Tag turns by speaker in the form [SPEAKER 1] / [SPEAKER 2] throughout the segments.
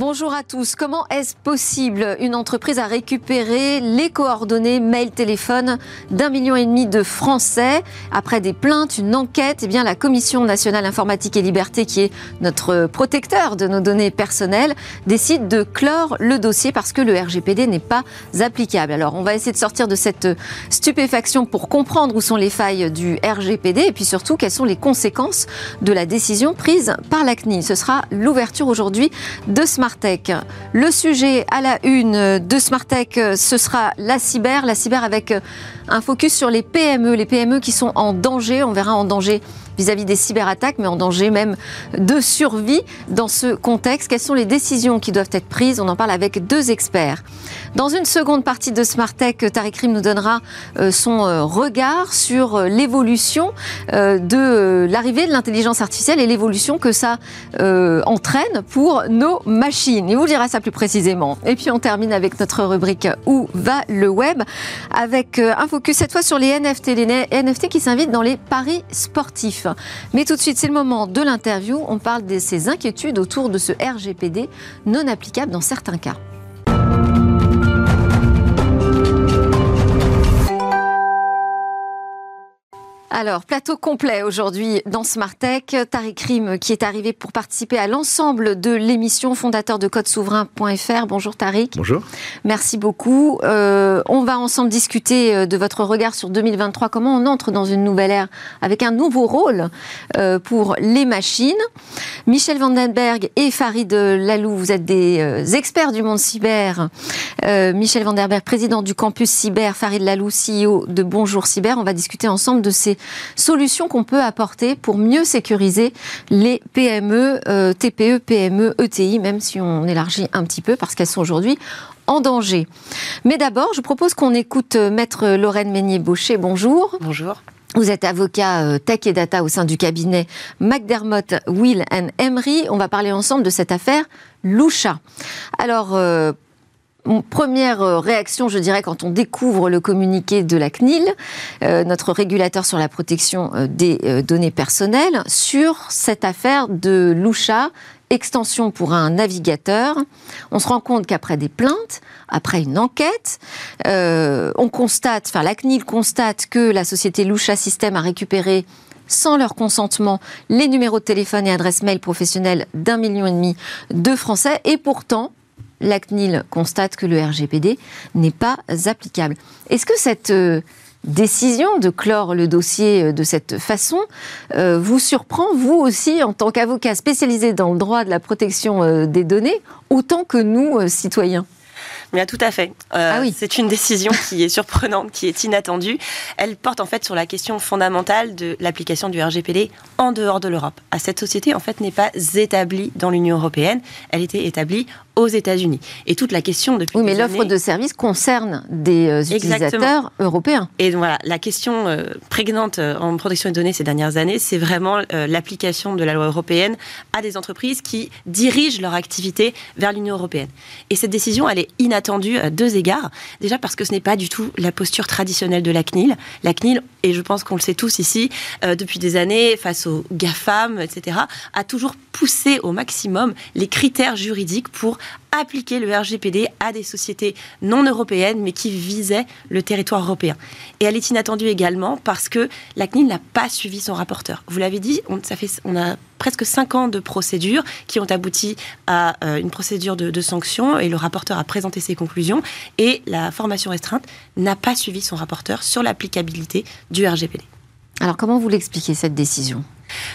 [SPEAKER 1] Bonjour à tous. Comment est-ce possible Une entreprise a récupéré les coordonnées mail, téléphone d'un million et demi de Français? Après des plaintes, une enquête, eh bien, la Commission nationale informatique et liberté, qui est notre protecteur de nos données personnelles, décide de clore le dossier parce que le RGPD n'est pas applicable. Alors, on va essayer de sortir de cette stupéfaction pour comprendre où sont les failles du RGPD et puis surtout quelles sont les conséquences de la décision prise par la CNIL. Ce sera l'ouverture aujourd'hui de ce Le sujet à la une de Smartech, ce sera la cyber, la cyber avec un focus sur les PME, les PME qui sont en danger, on verra en danger vis-à-vis des cyberattaques, mais en danger même de survie dans ce contexte. Quelles sont les décisions qui doivent être prises? On en parle avec deux experts. Dans une seconde partie de Smart Tech, Tariq Rim nous donnera euh, son euh, regard sur euh, l'évolution de l'arrivée de l'intelligence artificielle et l'évolution que ça entraîne pour nos machines. Il vous dira ça plus précisément. Et puis on termine avec notre rubrique Où va le web? Avec un focus cette fois sur les NFT, les NFT qui s'invitent dans les paris sportifs. Mais tout de suite, c'est le moment de l'interview. On parle de ces inquiétudes autour de ce RGPD non applicable dans certains cas. Alors, plateau complet aujourd'hui dans Smart Tech. Tariq Rim qui est arrivé pour participer à l'ensemble de l'émission, fondateur de codesouverain.fr. Bonjour Tariq.
[SPEAKER 2] Bonjour.
[SPEAKER 1] Merci beaucoup. Euh, on va ensemble discuter euh, de votre regard sur 2023, comment on entre dans une nouvelle ère avec un nouveau rôle euh, pour les machines. Michel Vandenberg et Farid Lalou, vous êtes des experts du monde cyber. Michel Vandenberg, président du campus cyber, Farid Lalou, CEO de Bonjour Cyber. On va discuter ensemble de ces solutions qu'on peut apporter pour mieux sécuriser les PME, euh, TPE, PME, ETI, même si on élargit un petit peu parce qu'elles sont aujourd'hui en danger. Mais d'abord, je propose qu'on écoute euh, Maître Lorraine Meignier-Baucher. Bonjour.
[SPEAKER 3] Bonjour.
[SPEAKER 1] Vous êtes avocat euh, tech et data au sein du cabinet McDermott, Will and Emery. On va parler ensemble de cette affaire Loucha. Alors, première euh, réaction, je dirais, quand on découvre le communiqué de la CNIL, euh, notre régulateur sur la protection euh, des données personnelles, sur cette affaire de Loucha, extension pour un navigateur. On se rend compte qu'après des plaintes, après une enquête, on constate, enfin la CNIL constate que la société Loucha System a récupéré sans leur consentement les numéros de téléphone et adresses mail professionnelles d'un million et demi de Français. Et pourtant, la CNIL constate que le RGPD n'est pas applicable. Est-ce que cette euh, décision de clore le dossier euh, de cette façon euh, vous surprend, vous aussi, en tant qu'avocat spécialisé dans le droit de la protection des données, autant que nous, citoyens?
[SPEAKER 3] Mais tout à fait.
[SPEAKER 1] ah oui.
[SPEAKER 3] C'est une décision qui est surprenante, qui est inattendue. Elle porte en fait sur la question fondamentale de l'application du RGPD en dehors de l'Europe. À cette société, en fait, n'est pas établie dans l'Union européenne. Elle était établie aux États-Unis. Et toute la question depuis.
[SPEAKER 1] Oui, mais l'offre de service concerne des euh, utilisateurs européens.
[SPEAKER 3] Et voilà, la question euh, prégnante euh, en protection des données ces dernières années, c'est vraiment l'application de la loi européenne à des entreprises qui dirigent leur activité vers l'Union européenne. Et cette décision, elle est inattendue à deux égards. Déjà parce que ce n'est pas du tout la posture traditionnelle de la CNIL. La CNIL, et je pense qu'on le sait tous ici, depuis des années, face aux GAFAM, etc., a toujours poussé au maximum les critères juridiques pour appliquer le RGPD à des sociétés non européennes, mais qui visaient le territoire européen. Et elle est inattendue également parce que la CNIL n'a pas suivi son rapporteur. Vous l'avez dit, on, ça fait, on a presque cinq ans de procédures qui ont abouti à euh, une procédure de, de sanction et le rapporteur a présenté ses conclusions et la formation restreinte n'a pas suivi son rapporteur sur l'applicabilité du RGPD.
[SPEAKER 1] Alors comment vous l'expliquez cette décision?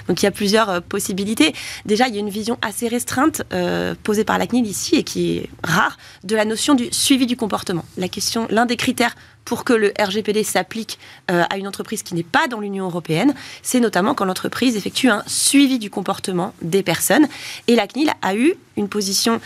[SPEAKER 3] Donc il y a plusieurs euh, possibilités. Déjà, il y a une vision assez restreinte euh, posée par la CNIL ici et qui est rare de la notion du suivi du comportement. La question, l'un des critères pour que le RGPD s'applique euh, à une entreprise qui n'est pas dans l'Union européenne, c'est notamment quand l'entreprise effectue un suivi du comportement des personnes. Et la CNIL a eu une position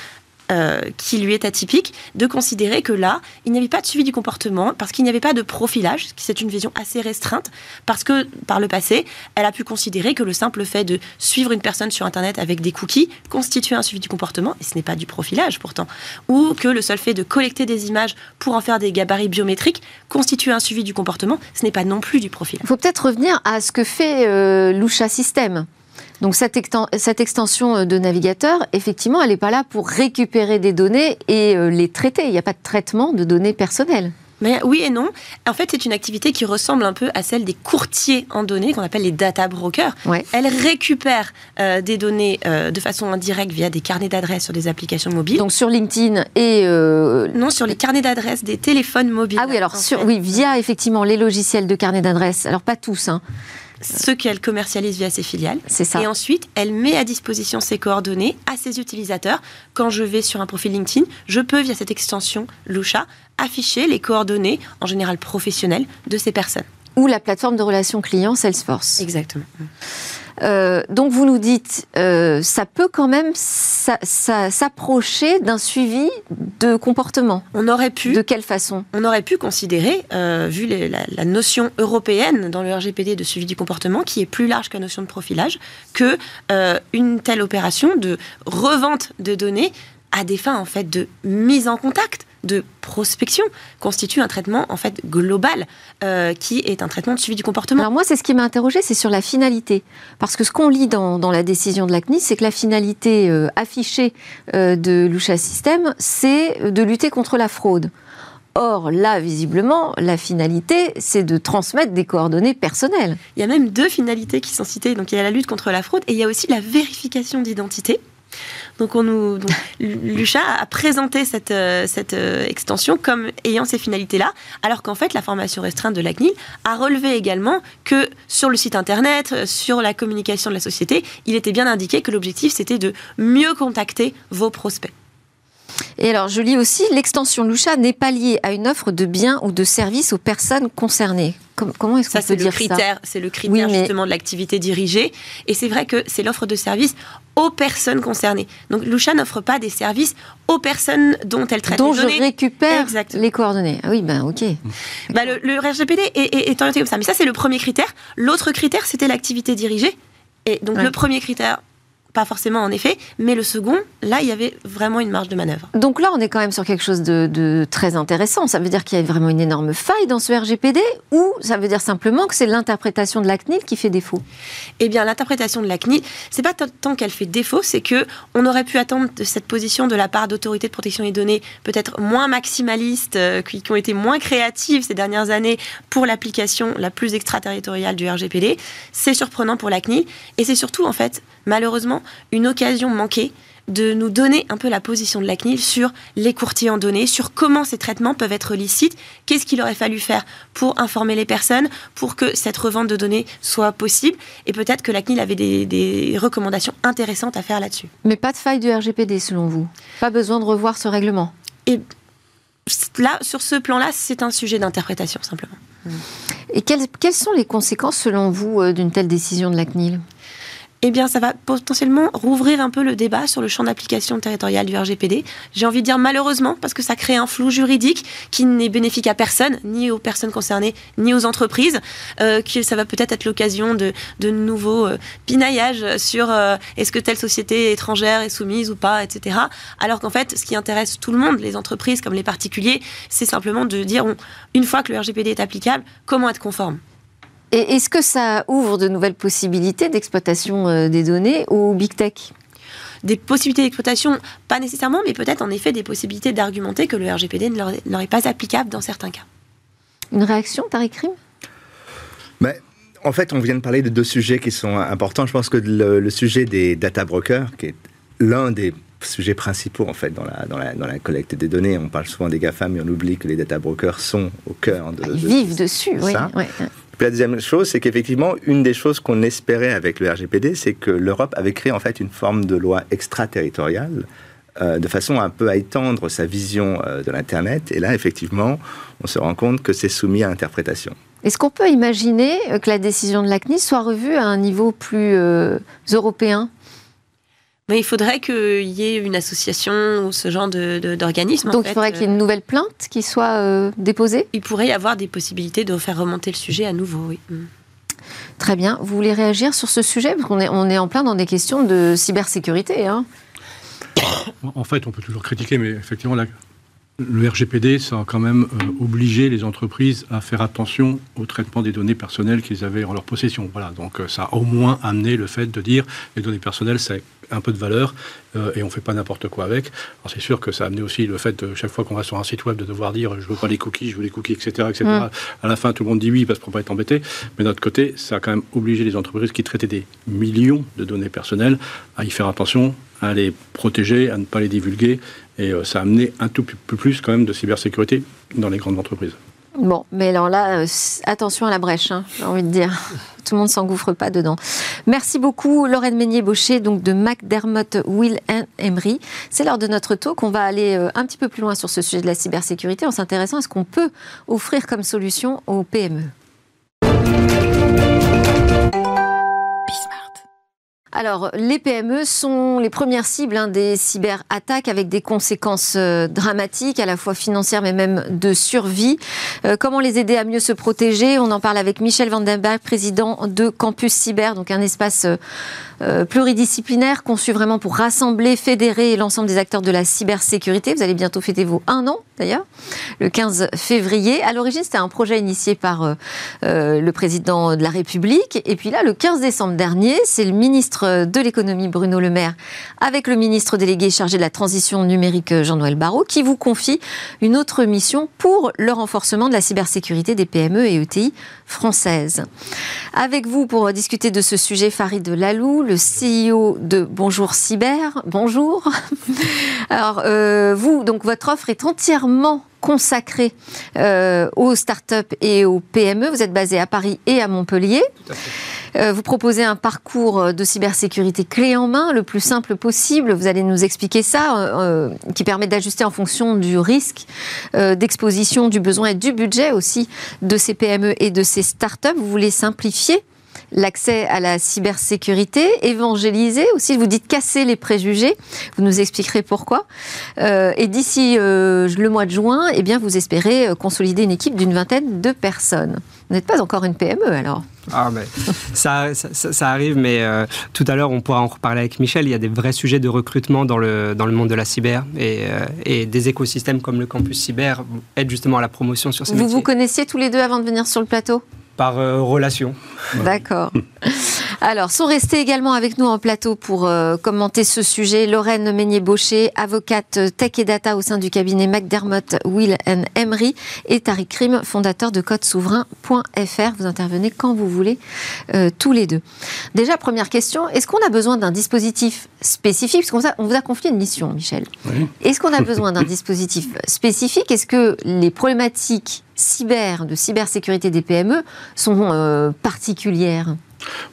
[SPEAKER 3] euh, qui lui est atypique, de considérer que là, il n'y avait pas de suivi du comportement, parce qu'il n'y avait pas de profilage, c'est une vision assez restreinte, parce que par le passé, elle a pu considérer que le simple fait de suivre une personne sur Internet avec des cookies constituait un suivi du comportement, et ce n'est pas du profilage pourtant, ou que le seul fait de collecter des images pour en faire des gabarits biométriques constitue un suivi du comportement, ce n'est pas non plus du profilage.
[SPEAKER 1] Il faut peut-être revenir à ce que fait euh, Lusha System. Donc cette, extension de navigateur, effectivement, elle n'est pas là pour récupérer des données et les traiter. Il n'y a pas de traitement de données personnelles.
[SPEAKER 3] Mais oui et non. En fait, c'est une activité qui ressemble un peu à celle des courtiers en données, qu'on appelle les data brokers. Elle récupère euh, des données euh, de façon indirecte via des carnets d'adresses sur des applications mobiles.
[SPEAKER 1] Donc sur LinkedIn et...
[SPEAKER 3] Euh, non, sur les carnets d'adresses des téléphones mobiles.
[SPEAKER 1] Ah oui, alors sur, oui, via effectivement les logiciels de carnets d'adresses. Alors pas tous, hein
[SPEAKER 3] ce qu'elle commercialise via ses filiales.
[SPEAKER 1] C'est ça.
[SPEAKER 3] Et ensuite, elle met à disposition ses coordonnées à ses utilisateurs. Quand je vais sur un profil LinkedIn, je peux, via cette extension Lusha, afficher les coordonnées, en général professionnelles, de ces personnes.
[SPEAKER 1] Ou la plateforme de relations clients Salesforce.
[SPEAKER 3] Exactement.
[SPEAKER 1] Euh, donc vous nous dites, euh, ça peut quand même s'approcher d'un suivi de comportement.
[SPEAKER 3] On aurait pu.
[SPEAKER 1] De quelle façon?
[SPEAKER 3] On aurait pu considérer, euh, vu la, notion européenne dans le RGPD de suivi du comportement, qui est plus large que la notion de profilage, que une telle opération de revente de données à des fins en fait de mise en contact de prospection constitue un traitement en fait global euh, qui est un traitement de suivi du comportement.
[SPEAKER 1] Alors moi, c'est ce qui m'a interrogé, c'est sur la finalité, parce que ce qu'on lit dans, la décision de la CNIS, c'est que la finalité euh, affichée euh, de Lucha System, c'est de lutter contre la fraude. Or, là, visiblement, la finalité, c'est de transmettre des coordonnées personnelles.
[SPEAKER 3] Il y a même deux finalités qui sont citées. Donc, il y a la lutte contre la fraude et il y a aussi la vérification d'identité. Donc, on nous, Lucha a présenté cette, euh, cette euh, extension comme ayant ces finalités-là, alors qu'en fait, la formation restreinte de la CNIL a relevé également que sur le site internet, euh, sur la communication de la société, il était bien indiqué que l'objectif c'était de mieux contacter vos prospects.
[SPEAKER 1] Et alors, je lis aussi, l'extension Lucha n'est pas liée à une offre de biens ou de services aux personnes concernées. Comment est-ce qu'on peut dire
[SPEAKER 3] critère,
[SPEAKER 1] ça
[SPEAKER 3] C'est le critère justement de l'activité dirigée. Et c'est vrai que c'est l'offre de services aux personnes concernées. Donc Lucha n'offre pas des services aux personnes dont elle traite
[SPEAKER 1] dont
[SPEAKER 3] les données.
[SPEAKER 1] je récupère les coordonnées. Ah oui, ben ok.
[SPEAKER 3] Bah, le, RGPD est, orienté comme ça. Mais ça, c'est le premier critère. L'autre critère, c'était l'activité dirigée. Et donc le premier critère, pas forcément en effet, mais le second, là, il y avait vraiment une marge de manœuvre.
[SPEAKER 1] Donc là, on est quand même sur quelque chose de, très intéressant. Ça veut dire qu'il y a vraiment une énorme faille dans ce RGPD ou ça veut dire simplement que c'est l'interprétation de la CNIL qui fait défaut?
[SPEAKER 3] Eh bien, l'interprétation de la CNIL, c'est pas tant qu'elle fait défaut, c'est que on aurait pu attendre de cette position de la part d'autorités de protection des données peut-être moins maximalistes, euh, qui, qui ont été moins créatives ces dernières années pour l'application la plus extraterritoriale du RGPD. C'est surprenant pour la CNIL et c'est surtout, en fait, malheureusement, une occasion manquée de nous donner un peu la position de la CNIL sur les courtiers en données, sur comment ces traitements peuvent être licites, qu'est-ce qu'il aurait fallu faire pour informer les personnes, pour que cette revente de données soit possible, et peut-être que la CNIL avait des, recommandations intéressantes à faire là-dessus.
[SPEAKER 1] Mais pas de faille du RGPD selon vous Pas besoin de revoir ce règlement
[SPEAKER 3] Et là, sur ce plan-là, c'est un sujet d'interprétation simplement.
[SPEAKER 1] Et quelles, quelles, sont les conséquences selon vous euh, d'une telle décision de la CNIL?
[SPEAKER 3] Eh bien, ça va potentiellement rouvrir un peu le débat sur le champ d'application territorial du RGPD. J'ai envie de dire malheureusement, parce que ça crée un flou juridique qui n'est bénéfique à personne, ni aux personnes concernées, ni aux entreprises, euh, que ça va peut-être être, l'occasion de, de nouveaux euh, pinaillages sur euh, est-ce que telle société étrangère est soumise ou pas, etc. Alors qu'en fait, ce qui intéresse tout le monde, les entreprises comme les particuliers, c'est simplement de dire, une fois que le RGPD est applicable, comment être conforme?
[SPEAKER 1] Et est-ce que ça ouvre de nouvelles possibilités d'exploitation euh, des données au big tech?
[SPEAKER 3] Des possibilités d'exploitation, pas nécessairement, mais peut-être en effet des possibilités d'argumenter que le RGPD ne leur, est pas applicable dans certains cas.
[SPEAKER 1] Une réaction, Tariq Krim?
[SPEAKER 2] Mais, En fait, on vient de parler de deux sujets qui sont importants. Je pense que le, sujet des data brokers, qui est l'un des sujets principaux en fait dans la, dans la, dans la collecte des données. On parle souvent des GAFA, mais on oublie que les data brokers sont au cœur de.
[SPEAKER 1] Ils vivent dessus, oui
[SPEAKER 2] la deuxième chose, c'est qu'effectivement, une des choses qu'on espérait avec le RGPD, c'est que l'Europe avait créé en fait une forme de loi extraterritoriale euh, de façon un peu à étendre sa vision euh, de l'Internet. Et là, effectivement, on se rend compte que c'est soumis à interprétation.
[SPEAKER 1] Est-ce qu'on peut imaginer que la décision de la CNIS soit revue à un niveau plus euh, européen?
[SPEAKER 3] Mais il faudrait qu'il y ait une association ou ce genre d'organisme.
[SPEAKER 1] Donc il faudrait qu'il y ait une nouvelle plainte qui soit euh, déposée?
[SPEAKER 3] Il pourrait y avoir des possibilités de faire remonter le sujet à nouveau, oui. Mm.
[SPEAKER 1] Très bien. Vous voulez réagir sur ce sujet? Parce qu'on est, on est en plein dans des questions de cybersécurité. Hein.
[SPEAKER 4] en fait, on peut toujours critiquer, mais effectivement, la, le RGPD, ça a quand même euh, obligé les entreprises à faire attention au traitement des données personnelles qu'ils avaient en leur possession. Voilà, donc euh, ça a au moins amené le fait de dire les données personnelles, c'est un peu de valeur euh, et on ne fait pas n'importe quoi avec. Alors c'est sûr que ça a amené aussi le fait, de, chaque fois qu'on va sur un site web, de devoir dire je veux pas les cookies, je veux les cookies, etc. etc. Mm. À la fin, tout le monde dit oui parce qu'on ne pas être embêté. Mais d'un autre côté, ça a quand même obligé les entreprises qui traitaient des millions de données personnelles à y faire attention, à les protéger, à ne pas les divulguer et euh, ça a amené un tout peu plus quand même de cybersécurité dans les grandes entreprises.
[SPEAKER 1] Bon, mais alors là, euh, attention à la brèche, hein, j'ai envie de dire. Tout le monde s'engouffre pas dedans. Merci beaucoup, Lorraine Meunier-Baucher, donc de McDermott Will Emery. C'est lors de notre talk qu'on va aller euh, un petit peu plus loin sur ce sujet de la cybersécurité en s'intéressant à ce qu'on peut offrir comme solution aux PME. Alors, les PME sont les premières cibles hein, des cyberattaques avec des conséquences euh, dramatiques, à la fois financières mais même de survie. Euh, comment les aider à mieux se protéger? On en parle avec Michel Vandenberg, président de Campus Cyber, donc un espace euh, pluridisciplinaire conçu vraiment pour rassembler, fédérer l'ensemble des acteurs de la cybersécurité. Vous allez bientôt fêter vos un an d'ailleurs, le 15 février. À l'origine, c'était un projet initié par le président de la République. Et puis là, le 15 décembre dernier, c'est le ministre de l'économie Bruno Le Maire avec le ministre délégué chargé de la transition numérique Jean-Noël Barrot qui vous confie une autre mission pour le renforcement de la cybersécurité des PME et ETI françaises. Avec vous pour discuter de ce sujet, Farid Lalou, le CEO de Bonjour Cyber. Bonjour. Alors, euh, vous, donc votre offre est entièrement consacrée euh, aux startups et aux PME. Vous êtes basé à Paris et à Montpellier. Vous proposez un parcours de cybersécurité clé en main, le plus simple possible. Vous allez nous expliquer ça, qui permet d'ajuster en fonction du risque, d'exposition, du besoin et du budget aussi de ces PME et de ces startups. Vous voulez simplifier l'accès à la cybersécurité, évangéliser aussi, vous dites casser les préjugés, vous nous expliquerez pourquoi. Euh, et d'ici euh, le mois de juin, eh bien, vous espérez euh, consolider une équipe d'une vingtaine de personnes. Vous n'êtes pas encore une PME alors
[SPEAKER 5] ah, mais ça, ça, arrive, mais tout à l'heure, on pourra en reparler avec Michel. Il y a des vrais sujets de recrutement dans le, dans le monde de la cyber et, et des écosystèmes comme le campus cyber aident justement à la promotion sur ces
[SPEAKER 1] vous Vous vous connaissiez tous les deux avant de venir sur le plateau?
[SPEAKER 5] Par euh, relation.
[SPEAKER 1] D'accord. Alors, sont restés également avec nous en plateau pour euh, commenter ce sujet Lorraine Meignet-Baucher, avocate euh, tech et data au sein du cabinet McDermott, Will Emery, et Tariq Krim, fondateur de codesouverain.fr. Vous intervenez quand vous voulez, tous les deux. Déjà, première question, est-ce qu'on a besoin d'un dispositif spécifique? Parce qu'on vous a confié une mission, Michel. Est-ce qu'on a besoin d'un dispositif spécifique? Est-ce que les problématiques cyber, de cybersécurité des PME sont euh, particulières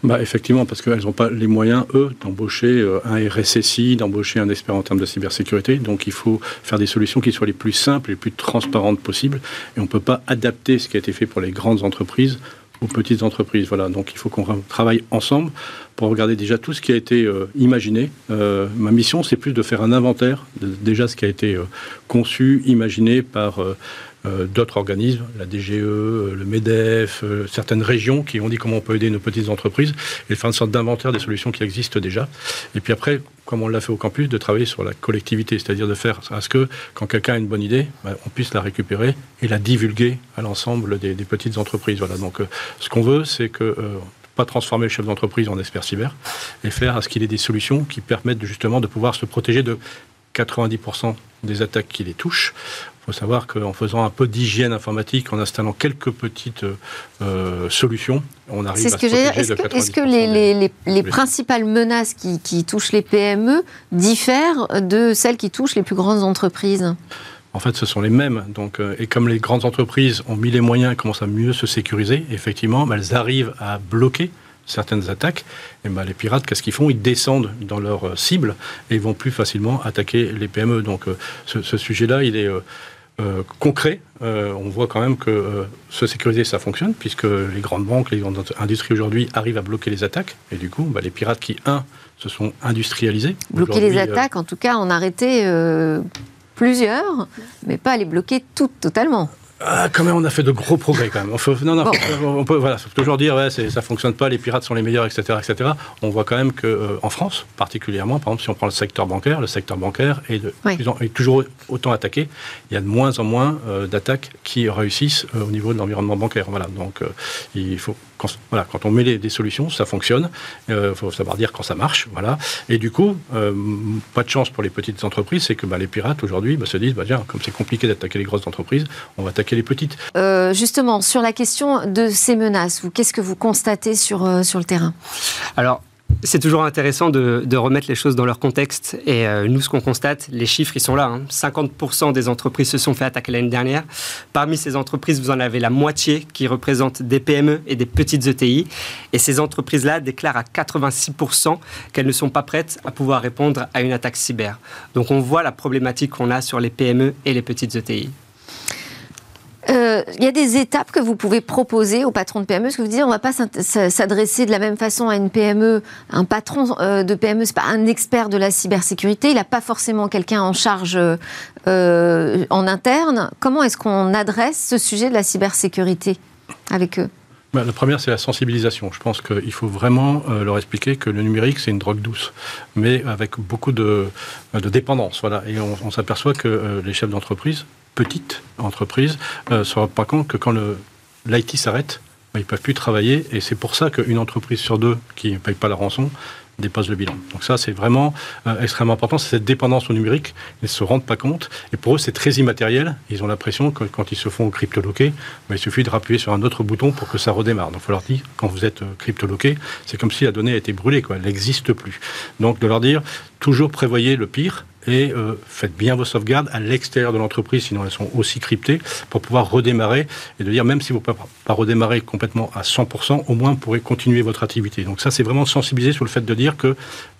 [SPEAKER 4] bah, effectivement, parce qu'elles n'ont pas les moyens, eux, d'embaucher euh, un RSSI, d'embaucher un expert en termes de cybersécurité. Donc il faut faire des solutions qui soient les plus simples, les plus transparentes possibles. Et on ne peut pas adapter ce qui a été fait pour les grandes entreprises aux petites entreprises. Voilà, donc il faut qu'on travaille ensemble pour regarder déjà tout ce qui a été euh, imaginé. ma mission, c'est plus de faire un inventaire de déjà ce qui a été conçu, imaginé par euh, d'autres organismes, la DGE, euh, le MEDEF, euh, certaines régions qui ont dit comment on peut aider nos petites entreprises et faire une sorte d'inventaire des solutions qui existent déjà. Et puis après, comme on l'a fait au campus, de travailler sur la collectivité, c'est-à-dire de faire à ce que quand quelqu'un a une bonne idée, bah, on puisse la récupérer et la divulguer à l'ensemble des, petites entreprises. Voilà. Donc, ce qu'on veut, c'est que pas transformer le chef d'entreprise en expert cyber et faire à ce qu'il ait des solutions qui permettent justement de pouvoir se protéger de 90% des attaques qui les touchent faut savoir qu'en faisant un peu d'hygiène informatique, en installant quelques petites euh, solutions, on arrive à se protéger
[SPEAKER 1] est-ce que, est-ce que les, les, principales menaces qui, qui, touchent les PME diffèrent de celles qui touchent les plus grandes entreprises?
[SPEAKER 4] En fait, ce sont les mêmes. Donc, euh, et comme les grandes entreprises ont mis les moyens et commencent à mieux se sécuriser, effectivement, bah, elles arrivent à bloquer certaines attaques, et ben les pirates, qu'est-ce qu'ils font? Ils descendent dans leur euh, cible et ils vont plus facilement attaquer les PME. Donc ce, ce sujet-là, il est euh, concret, euh, on voit quand même que euh, se sécuriser, ça fonctionne, puisque les grandes banques, les grandes industries aujourd'hui arrivent à bloquer les attaques. Et du coup, bah, les pirates qui, un, se sont industrialisés.
[SPEAKER 1] Bloquer les attaques, en tout cas, en arrêter plusieurs, mais pas les bloquer toutes totalement.
[SPEAKER 4] Ah, quand même, on a fait de gros progrès quand même. On, non, non, on peut voilà, toujours dire ouais, ça fonctionne pas, les pirates sont les meilleurs, etc., etc. On voit quand même que euh, en France, particulièrement, par exemple, si on prend le secteur bancaire, le secteur bancaire est, de, est toujours autant attaqué. Il y a de moins en moins euh, d'attaques qui réussissent euh, au niveau de l'environnement bancaire. Voilà, donc il faut quand, voilà, quand on met des solutions, ça fonctionne. Il faut savoir dire quand ça marche. Voilà. Et du coup, pas de chance pour les petites entreprises, c'est que bah, les pirates aujourd'hui bah, se disent bah, tiens, comme c'est compliqué d'attaquer les grosses entreprises, on va attaquer les petites.
[SPEAKER 1] Euh, justement, sur la question de ces menaces, qu'est-ce que vous constatez sur, euh, sur le terrain?
[SPEAKER 5] Alors, c'est toujours intéressant de, remettre les choses dans leur contexte. Et euh, nous, ce qu'on constate, les chiffres, ils sont là. 50% hein. des entreprises se sont fait attaquer l'année dernière. Parmi ces entreprises, vous en avez la moitié qui représentent des PME et des petites ETI. Et ces entreprises-là déclarent à 86% qu'elles ne sont pas prêtes à pouvoir répondre à une attaque cyber. Donc on voit la problématique qu'on a sur les PME et les petites ETI.
[SPEAKER 1] Euh, il y a des étapes que vous pouvez proposer aux patrons de PME. Ce que vous dites, on ne va pas s'adresser de la même façon à une PME. Un patron euh, de PME, c'est pas un expert de la cybersécurité. Il n'a pas forcément quelqu'un en charge euh, en interne. Comment est-ce qu'on adresse ce sujet de la cybersécurité avec eux?
[SPEAKER 4] Bah, la première, c'est la sensibilisation. Je pense qu'il faut vraiment leur expliquer que le numérique, c'est une drogue douce, mais avec beaucoup de, dépendance. Voilà. Et on s'aperçoit que les chefs d'entreprise petites entreprises ne euh, se rendent pas compte que quand l'IT s'arrête, bah, ils ne peuvent plus travailler. Et c'est pour ça qu'une entreprise sur deux qui ne paye pas la rançon dépasse le bilan. Donc ça, c'est vraiment euh, extrêmement important. C'est cette dépendance au numérique. Ils ne se rendent pas compte. Et pour eux, c'est très immatériel. Ils ont l'impression que quand ils se font cryptoloquer, bah, il suffit de rappuyer sur un autre bouton pour que ça redémarre. Donc il faut leur dire, quand vous êtes euh, cryptoloqué, c'est comme si la donnée a été brûlée. Quoi. Elle n'existe plus. Donc de leur dire, toujours prévoyez le pire et euh, faites bien vos sauvegardes à l'extérieur de l'entreprise, sinon elles sont aussi cryptées, pour pouvoir redémarrer et de dire même si vous ne pouvez pas redémarrer complètement à 100%, au moins vous pourrez continuer votre activité. Donc ça, c'est vraiment sensibiliser sur le fait de dire que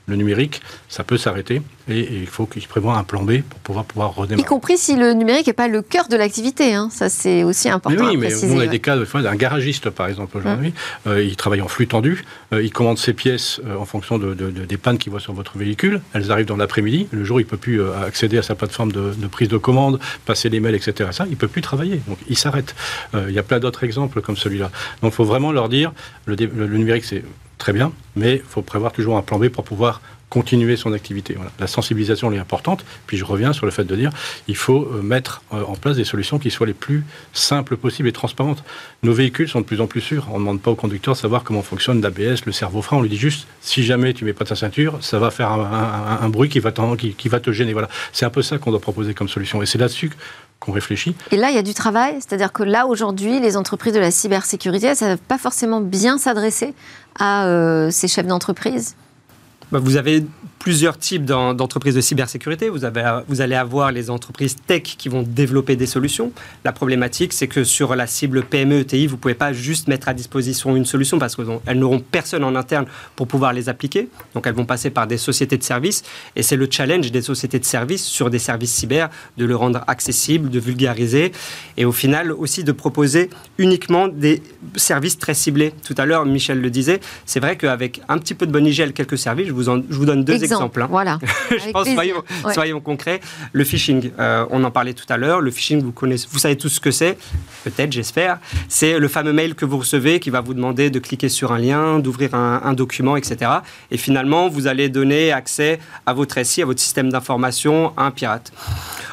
[SPEAKER 4] le numérique, ça peut s'arrêter et, il faut qu'il prévoie un plan B pour pouvoir, pouvoir redémarrer.
[SPEAKER 1] Y compris si le numérique n'est pas le cœur de l'activité, hein. ça c'est aussi important.
[SPEAKER 4] Mais oui,
[SPEAKER 1] mais
[SPEAKER 4] on a des cas d'un garagiste par exemple aujourd'hui, mmh. euh, il travaille en flux tendu, euh, il commande ses pièces euh, en fonction de, des pannes qu'il voit sur votre véhicule, elles arrivent dans l'après-midi, le jour il ne peut plus accéder à sa plateforme de, prise de commande, passer les mails, etc. Ça, il ne peut plus travailler, donc il s'arrête. il y a plein d'autres exemples comme celui-là. Donc il faut vraiment leur dire, le, le numérique c'est très bien, mais il faut prévoir toujours un plan B pour pouvoir continuer son activité. La sensibilisation est importante. Puis je reviens sur le fait de dire il faut euh, mettre euh, en place des solutions qui soient les plus simples possibles et transparentes. Nos véhicules sont de plus en plus sûrs. On ne demande pas au conducteur de savoir comment fonctionne l'ABS, le cerveau-frein. On lui dit juste si jamais tu mets pas ta ceinture, ça va faire un, bruit qui va, qui, qui va te gêner. Voilà. C'est un peu ça qu'on doit proposer comme solution. Et c'est là-dessus qu'on réfléchit.
[SPEAKER 1] Et là, il y a du travail, c'est-à-dire que là, aujourd'hui, les entreprises de la cybersécurité, elles ne savent pas forcément bien s'adresser à euh, ces chefs d'entreprise
[SPEAKER 5] bah, vous avez plusieurs types d'entreprises de cybersécurité. Vous, avez, vous allez avoir les entreprises tech qui vont développer des solutions. La problématique, c'est que sur la cible PME, ETI, vous ne pouvez pas juste mettre à disposition une solution parce qu'elles n'auront personne en interne pour pouvoir les appliquer. Donc elles vont passer par des sociétés de services. Et c'est le challenge des sociétés de services sur des services cyber de le rendre accessible, de vulgariser et au final aussi de proposer uniquement des services très ciblés. Tout à l'heure, Michel le disait, c'est vrai qu'avec un petit peu de bonne hygiène, quelques services, je vous, je vous donne deux exemples. Hein.
[SPEAKER 1] Voilà.
[SPEAKER 5] je pense, soyons, concrets. Le phishing, euh, on en parlait tout à l'heure. Le phishing, vous connaissez, vous savez tout ce que c'est, peut-être, j'espère. C'est le fameux mail que vous recevez qui va vous demander de cliquer sur un lien, d'ouvrir un, document, etc. Et finalement, vous allez donner accès à votre SI, à votre système d'information à un pirate.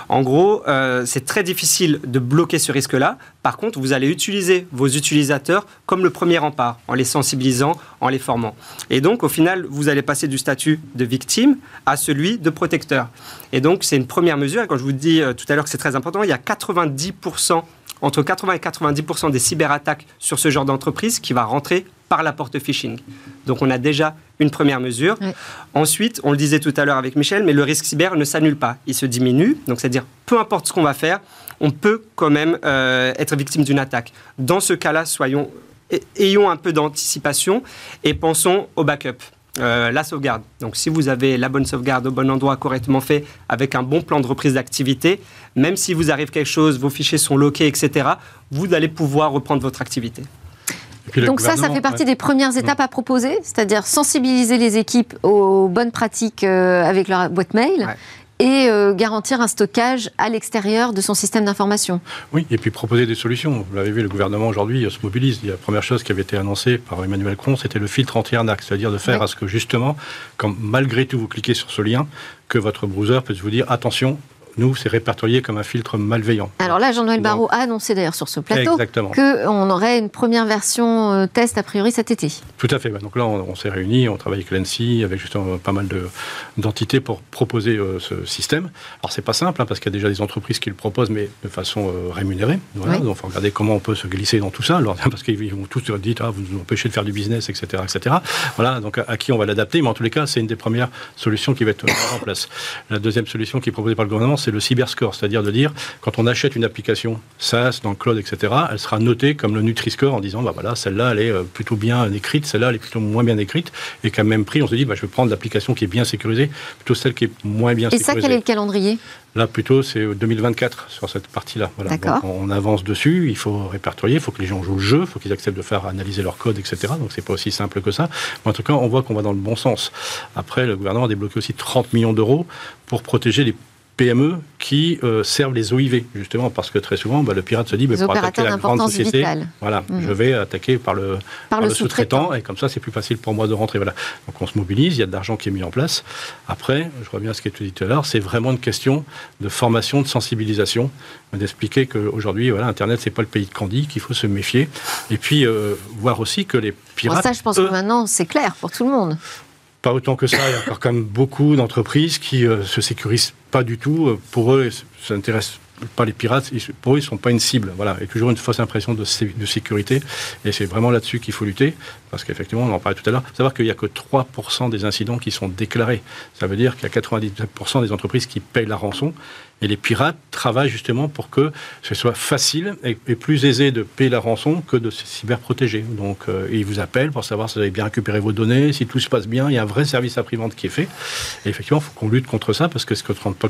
[SPEAKER 5] En gros, euh, c'est très difficile de bloquer ce risque-là. Par contre, vous allez utiliser vos utilisateurs comme le premier rempart, en les sensibilisant, en les formant. Et donc, au final, vous allez passer du statut de victime à celui de protecteur. Et donc, c'est une première mesure. Et quand je vous dis euh, tout à l'heure que c'est très important, il y a 90% entre 80 et 90% des cyberattaques sur ce genre d'entreprise qui va rentrer par la porte phishing. Donc on a déjà une première mesure. Ensuite, on le disait tout à l'heure avec Michel, mais le risque cyber ne s'annule pas, il se diminue. Donc c'est-à-dire, peu importe ce qu'on va faire, on peut quand même euh, être victime d'une attaque. Dans ce cas-là, soyons, ayons un peu d'anticipation et pensons au backup. Euh, la sauvegarde. Donc, si vous avez la bonne sauvegarde au bon endroit, correctement fait, avec un bon plan de reprise d'activité, même si vous arrive quelque chose, vos fichiers sont loqués, etc., vous allez pouvoir reprendre votre activité.
[SPEAKER 1] Donc ça, ça fait partie des premières étapes à proposer, c'est-à-dire sensibiliser les équipes aux bonnes pratiques euh, avec leur boîte mail. Et euh, garantir un stockage à l'extérieur de son système d'information.
[SPEAKER 4] Oui, et puis proposer des solutions. Vous l'avez vu, le gouvernement aujourd'hui se mobilise. La première chose qui avait été annoncée par Emmanuel Macron, c'était le filtre anti-arnaque, c'est-à-dire de faire à ce que justement, quand malgré tout vous cliquez sur ce lien, que votre browser puisse vous dire attention, nous, c'est répertorié comme un filtre malveillant.
[SPEAKER 1] Alors là, Jean-Noël Barrot a annoncé d'ailleurs sur ce plateau qu'on aurait une première version euh, test a priori cet été.
[SPEAKER 4] Tout à fait. Donc là, on, s'est réunis, on travaille avec l'ANSI, avec justement pas mal d'entités pour proposer euh, ce système. Alors c'est pas simple, hein, parce qu'il y a déjà des entreprises qui le proposent, mais de façon euh, rémunérée. Donc il faut regarder comment on peut se glisser dans tout ça. Alors, parce qu'ils vont tous dire, ah, vous nous empêchez de faire du business, etc. etc. Voilà, donc à, qui on va l'adapter? Mais en tous les cas, c'est une des premières solutions qui va être en place. La deuxième solution qui est proposée par le gouvernement, c'est le cyberscore, c'est-à-dire de dire, quand on achète une application SaaS dans le cloud, etc., elle sera notée comme le Nutri-Score en disant, bah voilà, celle-là, elle est euh, plutôt bien écrite, celle-là, elle est plutôt moins bien écrite, et qu'à même prix, on se dit, bah, je vais prendre l'application qui est bien sécurisée, plutôt celle qui est moins bien sécurisée.
[SPEAKER 1] Et ça, quel est le calendrier?
[SPEAKER 4] Là, plutôt, c'est 2024 sur cette partie-là. Voilà. on avance dessus, il faut répertorier, il faut que les gens jouent le jeu, il faut qu'ils acceptent de faire analyser leur code, etc. Donc, c'est pas aussi simple que ça. Mais en tout cas, on voit qu'on va dans le bon sens. Après, le gouvernement a débloqué aussi 30 millions d'euros pour protéger les PME qui euh, servent les OIV, justement, parce que très souvent, bah, le pirate se dit, bah, pour attaquer la grande société, voilà, mmh. je vais attaquer par le, par le, sous-traitant, et comme ça, c'est plus facile pour moi de rentrer. Voilà. Donc on se mobilise, il y a de l'argent qui est mis en place. Après, je reviens à ce qui a été dit tout à l'heure, c'est vraiment une question de formation, de sensibilisation, d'expliquer qu'aujourd'hui, voilà, Internet, c'est pas le pays de Candy, qu'il faut se méfier, et puis euh, voir aussi que les pirates...
[SPEAKER 1] ça, je pense que maintenant, c'est clair pour tout le monde.
[SPEAKER 4] Pas autant que ça, il y a encore quand même beaucoup d'entreprises qui euh, se sécurisent pas du tout. Euh, pour eux, ça n'intéresse pas les pirates, pour eux, ils ne sont pas une cible. Voilà, il y a toujours une fausse impression de, sécurité, et c'est vraiment là-dessus qu'il faut lutter, parce qu'effectivement, on en parlait tout à l'heure, savoir qu'il n'y a que 3% des incidents qui sont déclarés. Ça veut dire qu'il y a 97% des entreprises qui payent la rançon, et les pirates travaillent justement pour que ce soit facile et, plus aisé de payer la rançon que de se cyberprotéger. Donc, euh, ils vous appellent pour savoir si vous avez bien récupéré vos données, si tout se passe bien. Il y a un vrai service après-vente qui est fait. Et effectivement, il faut qu'on lutte contre ça parce que ce que ne pas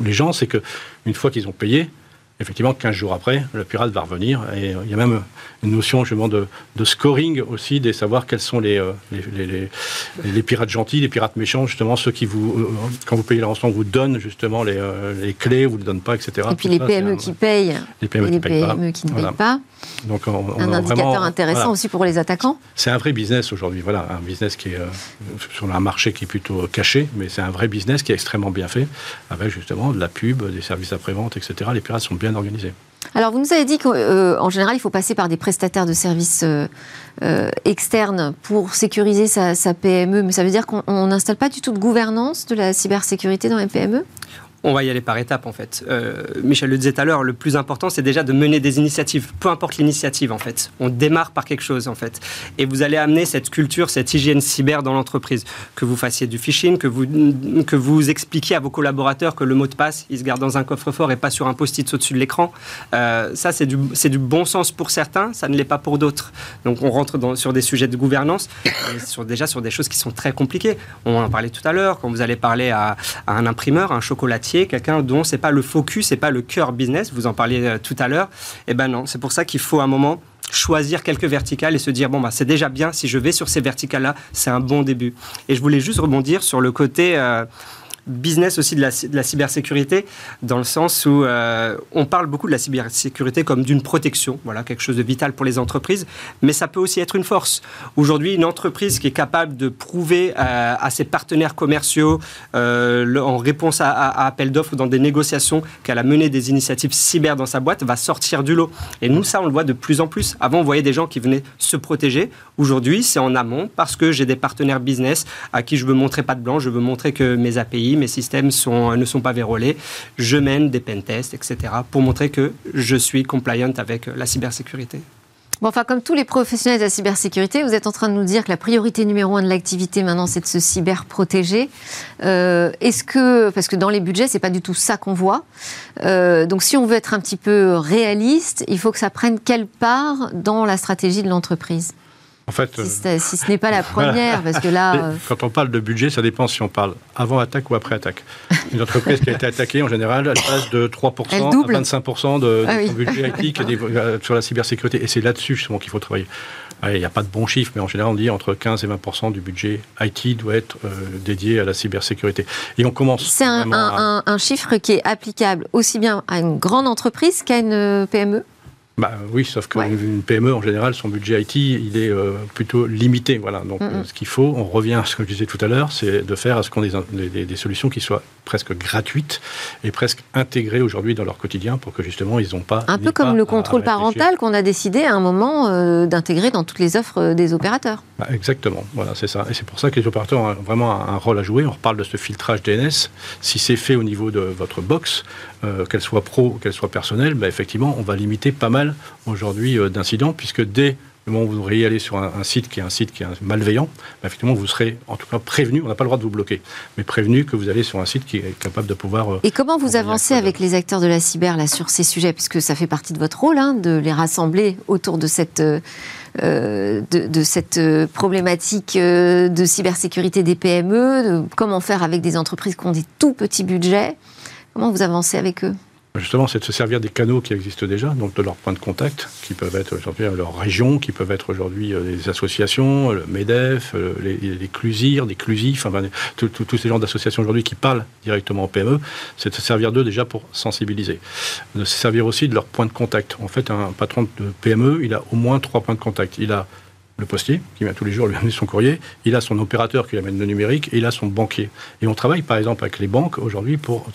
[SPEAKER 4] les gens, c'est qu'une fois qu'ils ont payé, effectivement, 15 jours après, le pirate va revenir. Et euh, il y a même une notion justement de, de scoring aussi, de savoir quels sont les, euh, les, les, pirates gentils, les pirates méchants, justement, ceux qui vous, euh, quand vous payez la rançon, vous donnent justement les, les clés, vous ne les donnent pas, etc.
[SPEAKER 1] Et puis les PME qui payent,
[SPEAKER 4] les PME,
[SPEAKER 1] qui, payent PME qui ne payent pas. Donc un indicateur intéressant aussi pour les attaquants.
[SPEAKER 4] C'est un vrai business aujourd'hui, voilà, un business qui est sur un marché qui est plutôt caché, mais c'est un vrai business qui est extrêmement bien fait, avec justement de la pub, des services après-vente, etc. Les pirates sont bien
[SPEAKER 1] Alors, vous nous avez dit qu'en euh, général, il faut passer par des prestataires de services euh, euh, externes pour sécuriser sa, PME, mais ça veut dire qu'on n'installe pas du tout de gouvernance de la cybersécurité dans les PME
[SPEAKER 5] on va y aller par étapes en fait. Euh, Michel le disait tout à l'heure, le plus important c'est déjà de mener des initiatives, peu importe l'initiative en fait. On démarre par quelque chose en fait. Et vous allez amener cette culture, cette hygiène cyber dans l'entreprise. Que vous fassiez du phishing, que vous, que vous expliquiez à vos collaborateurs que le mot de passe, il se garde dans un coffre-fort et pas sur un post-it au-dessus de l'écran. Euh, ça c'est du, du bon sens pour certains, ça ne l'est pas pour d'autres. Donc on rentre sur des sujets de gouvernance, sur, déjà sur des choses qui sont très compliquées. On en parlait tout à l'heure, quand vous allez parler à, à un imprimeur, un chocolatier, quelqu'un dont c'est pas le focus, c'est pas le cœur business, vous en parliez euh, tout à l'heure, et eh ben non, c'est pour ça qu'il faut un moment choisir quelques verticales et se dire bon bah c'est déjà bien si je vais sur ces verticales là c'est un bon début. Et je voulais juste rebondir sur le côté euh, business aussi de la, cybersécurité, dans le sens où euh, on parle beaucoup de la cybersécurité comme d'une protection, voilà, quelque chose de vital pour les entreprises, mais ça peut aussi être une force. Aujourd'hui, une entreprise qui est capable de prouver euh, à ses partenaires commerciaux, euh, en réponse à, à, appel d'offres dans des négociations, qu'elle a mené des initiatives cyber dans sa boîte, va sortir du lot. Et nous, ça, on le voit de plus en plus. Avant, on voyait des gens qui venaient se protéger. Aujourd'hui, c'est en amont parce que j'ai des partenaires business à qui je veux montrer pas de blanc, je veux montrer que mes API, mes systèmes ne sont pas vérolés, je mène des pen tests, etc., pour montrer que je suis compliant avec la cybersécurité.
[SPEAKER 1] Bon, enfin, comme tous les professionnels de la cybersécurité, vous êtes en train de nous dire que la priorité numéro un de l'activité maintenant, c'est de se cyberprotéger. Euh, Est-ce que, parce que dans les budgets, c'est pas du tout ça qu'on voit. Euh, donc, si on veut être un petit peu réaliste, il faut que ça prenne quelle part dans la stratégie de l'entreprise?
[SPEAKER 4] En fait,
[SPEAKER 1] si, ce n'est pas la première, parce que là. Euh,
[SPEAKER 4] quand on parle de budget, ça dépend si on parle avant attaque ou après attaque. Une entreprise qui a été attaquée, en général, elle passe de 3% à 25% de, ah son budget IT euh, sur la cybersécurité. Et c'est là-dessus, justement, qu'il faut travailler. il n'y a pas de bons chiffres, mais en général, on dit entre 15 et 20 du budget IT doit être euh, dédié à la cybersécurité.
[SPEAKER 1] Et on commence. C'est un, un, chiffre qui est applicable aussi bien à une grande entreprise qu'à une PME
[SPEAKER 4] bah, oui, sauf qu'une PME, en général, son budget IT, il est euh, plutôt limité. Voilà. Donc, euh, ce qu'il faut, on revient à ce que je disais tout à l'heure, c'est de faire à ce qu'on ait des, des, solutions qui soient presque gratuites et presque intégrées aujourd'hui dans leur quotidien pour que justement, ils n'ont pas.
[SPEAKER 1] Un peu comme le contrôle parental qu'on a décidé à un moment euh, d'intégrer dans toutes les offres des opérateurs.
[SPEAKER 4] Bah, exactement. Voilà, c'est ça. Et c'est pour ça que les opérateurs ont vraiment un, rôle à jouer. On reparle de ce filtrage DNS. Si c'est fait au niveau de votre box, qu'elle soit pro qu'elle soit personnelle, bah, effectivement, on va limiter pas mal aujourd'hui euh, d'incidents, puisque dès le moment où vous devriez aller sur un, site qui est un site qui est malveillant, bah, effectivement, vous serez en tout cas prévenu, on n'a pas le droit de vous bloquer, mais prévenu que vous allez sur un site qui est capable de pouvoir...
[SPEAKER 1] Euh, Et comment vous avancez avec les acteurs de la cyber là, sur ces sujets, puisque ça fait partie de votre rôle, hein, de les rassembler autour de cette... Euh, de, cette problématique de cybersécurité des PME, de comment faire avec des entreprises qui ont des tout petits budgets. Comment vous avancez avec eux?
[SPEAKER 4] Justement, c'est de se servir des canaux qui existent déjà, donc de leurs points de contact, qui peuvent être aujourd'hui leur région, qui peuvent être aujourd'hui euh, des associations, le MEDEF, euh, les, les CLUSIR, des CLUSIF, enfin, tous ces genres d'associations aujourd'hui qui parlent directement aux PME, c'est de se servir d'eux déjà pour sensibiliser. De se servir aussi de leurs points de contact. En fait, un patron de PME, il a au moins trois points de contact. Il a le postier, qui vient tous les jours lui amener son courrier, il a son opérateur qui lui amène le numérique, et il a son banquier. Et on travaille par exemple avec les banques aujourd'hui pour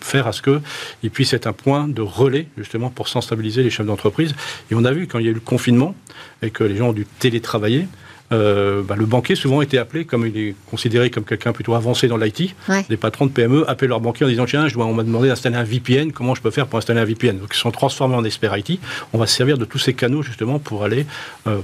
[SPEAKER 4] faire à ce qu'il puisse être un point de relais, justement, pour sensibiliser les chefs d'entreprise. Et on a vu, quand il y a eu le confinement, et que les gens ont dû télétravailler, euh, bah, le banquier souvent été appelé, comme il est considéré comme quelqu'un plutôt avancé dans l'IT, des patrons de PME appellent leur banquier en disant tiens, je dois, on m'a demandé d'installer un VPN, comment je peux faire pour installer un VPN Donc ils sont transformés en experts IT. On va se servir de tous ces canaux justement pour aller euh,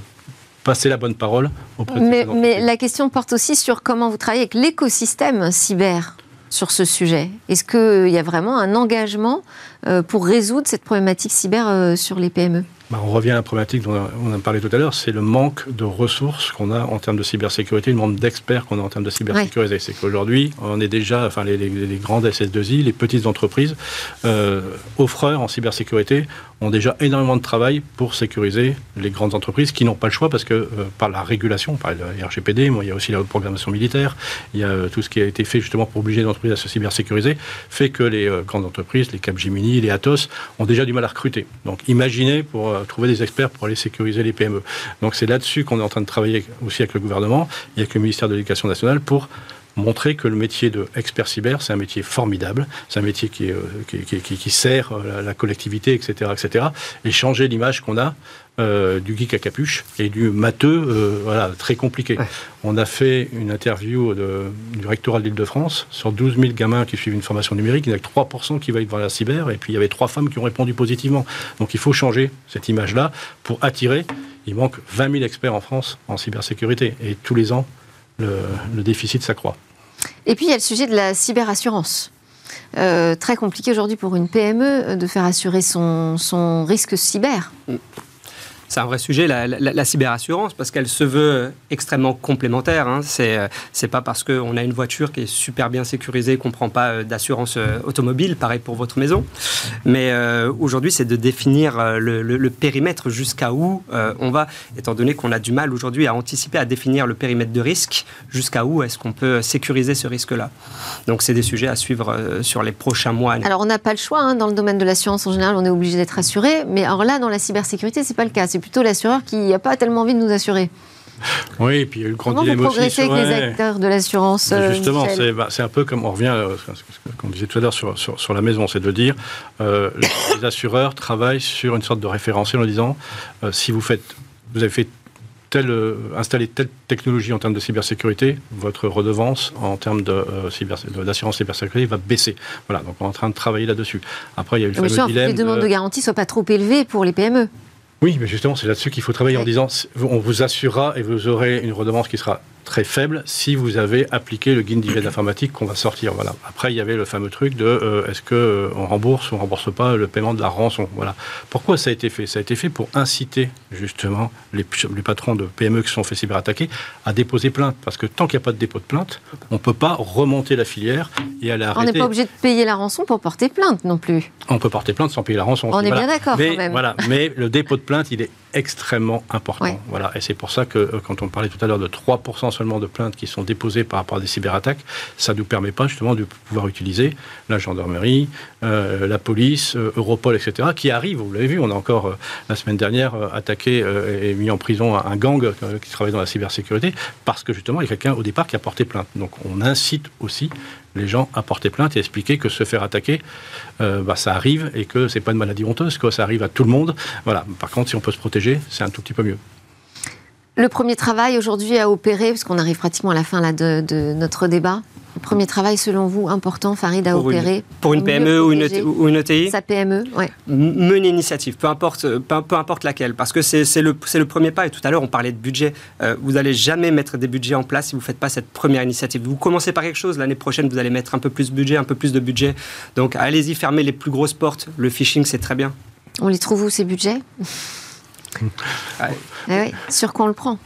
[SPEAKER 4] passer la bonne parole auprès
[SPEAKER 1] de mais, mais la question porte aussi sur comment vous travaillez avec l'écosystème cyber sur ce sujet. Est-ce qu'il y a vraiment un engagement euh, pour résoudre cette problématique cyber euh, sur les PME
[SPEAKER 4] bah, on revient à la problématique dont on a parlé tout à l'heure, c'est le manque de ressources qu'on a en termes de cybersécurité, le manque d'experts qu'on a en termes de cybersécurité. C'est qu'aujourd'hui, on est déjà, enfin les, grandes SS2I, les petites entreprises, euh, offreurs en cybersécurité, ont déjà énormément de travail pour sécuriser les grandes entreprises qui n'ont pas le choix parce que euh, par la régulation, par le RGPD, il y a aussi la programmation militaire, il y a euh, tout ce qui a été fait justement pour obliger les entreprises à se cybersécuriser, fait que les grandes entreprises, les Capgemini, les Atos, ont déjà du mal à recruter. Donc imaginez pour euh, trouver des experts pour aller sécuriser les PME. Donc c'est là-dessus qu'on est en train de travailler aussi avec le gouvernement et avec le ministère de l'Éducation nationale pour montrer que le métier de expert cyber, c'est un métier formidable, c'est un métier qui, euh, qui, sert euh, la, collectivité, etc., etc., et changer l'image qu'on a du geek à capuche et du matheux, voilà, très compliqué. On a fait une interview du rectorat de l'Île-de-France sur 12 000 gamins qui suivent une formation numérique, il n'y a que 3% qui va être dans la cyber, et puis il y avait trois femmes qui ont répondu positivement. Donc il faut changer cette image-là pour attirer. Il manque 20 000 experts en France en cybersécurité, et tous les ans, le, le déficit s'accroît.
[SPEAKER 1] Et puis il y a le sujet de la cyberassurance. Euh, très compliqué aujourd'hui pour une PME de faire assurer son, risque cyber. Mm
[SPEAKER 5] c'est un vrai sujet, la, cyberassurance, parce qu'elle se veut extrêmement complémentaire. Hein. C'est, euh, c'est pas parce qu'on a une voiture qui est super bien sécurisée qu'on prend pas euh, d'assurance euh, automobile, pareil pour votre maison. Mais aujourd'hui, c'est de définir le, périmètre jusqu'à où on va, étant donné qu'on a du mal aujourd'hui à anticiper, à définir le périmètre de risque, jusqu'à où est-ce qu'on peut sécuriser ce risque-là. Donc, c'est des sujets à suivre sur les prochains mois.
[SPEAKER 1] Alors, on n'a pas le choix hein, dans le domaine de l'assurance en général, on est obligé d'être assuré. Mais alors là, dans la cybersécurité, c'est pas le cas c'est plutôt l'assureur qui n'a pas tellement envie de nous assurer.
[SPEAKER 4] Oui, et puis il y a eu le grand
[SPEAKER 1] Comment vous progressez avec les acteurs de l'assurance
[SPEAKER 4] euh, Justement, bah, c'est un peu comme on revient à ce qu'on disait tout à l'heure sur, sur, la maison, c'est de dire euh, les assureurs travaillent sur une sorte de référentiel en disant euh, si vous faites, vous avez fait telle, installer telle technologie en termes de cybersécurité, votre redevance en termes de, d'assurance cybersécurité va baisser. Voilà, donc on est en train de travailler là-dessus.
[SPEAKER 1] Après, il y a eu le fameux dilemme. Que les demandes de garantie soient pas trop élevées pour les PME.
[SPEAKER 4] Oui, mais justement, c'est là-dessus qu'il faut travailler en disant on vous assurera et vous aurez une redevance qui sera très faible si vous avez appliqué le guide d'hygiène informatique qu'on va sortir. Voilà. Après, il y avait le fameux truc de euh, est-ce qu'on euh, rembourse ou on rembourse pas le paiement de la rançon. Voilà. Pourquoi ça a été fait? Ça a été fait pour inciter justement les, les, patrons de PME qui sont fait cyberattaquer à déposer plainte. Parce que tant qu'il n'y a pas de dépôt de plainte, on ne peut pas remonter la filière et aller arrêter.
[SPEAKER 1] On n'est pas obligé de payer la rançon pour porter plainte non plus.
[SPEAKER 4] On peut porter plainte sans payer la rançon.
[SPEAKER 1] On est bien d'accord
[SPEAKER 4] quand même. Voilà. Mais le dépôt de plainte, il est extrêmement important. Voilà. Et c'est pour ça que euh, quand on parlait tout à l'heure de 3% seulement de plaintes qui sont déposées par rapport à des cyberattaques, ça ne nous permet pas justement de pouvoir utiliser la gendarmerie, euh, la police, euh, Europol, etc., qui arrivent, vous l'avez vu, on a encore la semaine dernière attaqué et mis en prison un gang qui travaille dans la cybersécurité, parce que justement, il y a quelqu'un au départ qui a porté plainte. Donc on incite aussi les gens à porter plainte et expliquer que se faire attaquer, bah, ça arrive et que c'est pas une maladie honteuse, que ça arrive à tout le monde. Voilà. Par contre, si on peut se protéger, c'est un tout petit peu mieux.
[SPEAKER 1] Le premier travail aujourd'hui à opérer, puisqu'on arrive pratiquement à la fin là, de, notre débat, premier travail selon vous important, Farid, à opérer
[SPEAKER 5] Pour une PME ou une, ou une, ETI
[SPEAKER 1] Sa PME, oui.
[SPEAKER 5] Mener initiative, peu importe, peu, importe laquelle, parce que c'est le, le, premier pas. Et tout à l'heure, on parlait de budget. Euh, vous n'allez jamais mettre des budgets en place si vous ne faites pas cette première initiative. Vous commencez par quelque chose, l'année prochaine, vous allez mettre un peu plus de budget, un peu plus de budget. Donc allez-y, fermez les plus grosses portes. Le phishing, c'est très bien.
[SPEAKER 1] On les trouve où ces budgets? Eh Sur quoi on le prend?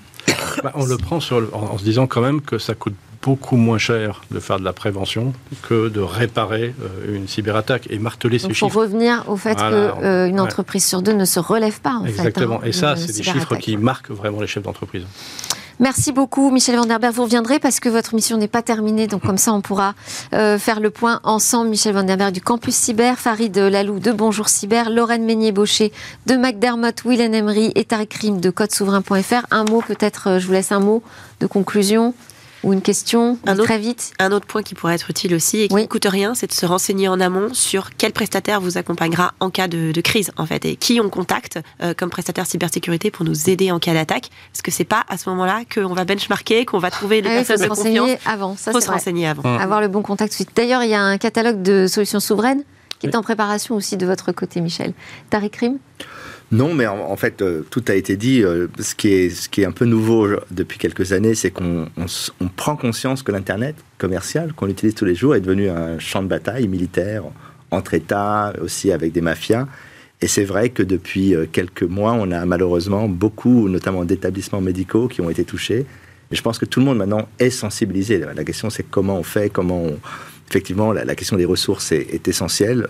[SPEAKER 4] Bah, On le prend sur en, se disant quand même que ça coûte beaucoup moins cher de faire de la prévention que de réparer euh, une cyberattaque et marteler ces chiffres.
[SPEAKER 1] Pour revenir au fait qu'une euh, entreprise sur deux ne se relève pas. En
[SPEAKER 4] Exactement.
[SPEAKER 1] Fait,
[SPEAKER 4] hein, et ça, c'est des chiffres qui marquent vraiment les chefs d'entreprise.
[SPEAKER 1] Merci beaucoup, Michel Vanderberg. Vous reviendrez parce que votre mission n'est pas terminée, donc comme ça on pourra euh, faire le point ensemble. Michel Vanderberg du Campus Cyber, Farid Lalou de Bonjour Cyber, Lorraine Meignier-Baucher de McDermott, Willen Emery et Tariq Rim de codesouverain.fr. Un mot peut-être, je vous laisse un mot de conclusion ou une question très vite
[SPEAKER 3] Un autre point qui pourrait être utile aussi et qui ne coûte rien, c'est de se renseigner en amont sur quel prestataire vous accompagnera en cas de, crise, en fait, et qui on contacte euh, comme prestataire cybersécurité pour nous aider en cas d'attaque. Parce que c'est pas à ce moment-là qu'on va benchmarker, qu'on va trouver les ah personnes de confiance.
[SPEAKER 1] Avant, ça,
[SPEAKER 3] faut se renseigner avant.
[SPEAKER 1] Avoir le bon contact suite. D'ailleurs, il y a un catalogue de solutions souveraines qui est en préparation aussi de votre côté, Michel. Tariq Rim?
[SPEAKER 2] Non, mais en, fait, euh, tout a été dit. Euh, ce, qui est, un peu nouveau depuis quelques années, c'est qu'on on, prend conscience que l'Internet commercial, qu'on utilise tous les jours, est devenu un champ de bataille militaire entre États, aussi avec des mafias. Et c'est vrai que depuis euh, quelques mois, on a malheureusement beaucoup, notamment d'établissements médicaux, qui ont été touchés. Et je pense que tout le monde maintenant est sensibilisé. La question, c'est comment on fait, comment on... Effectivement, la, question des ressources est essentielle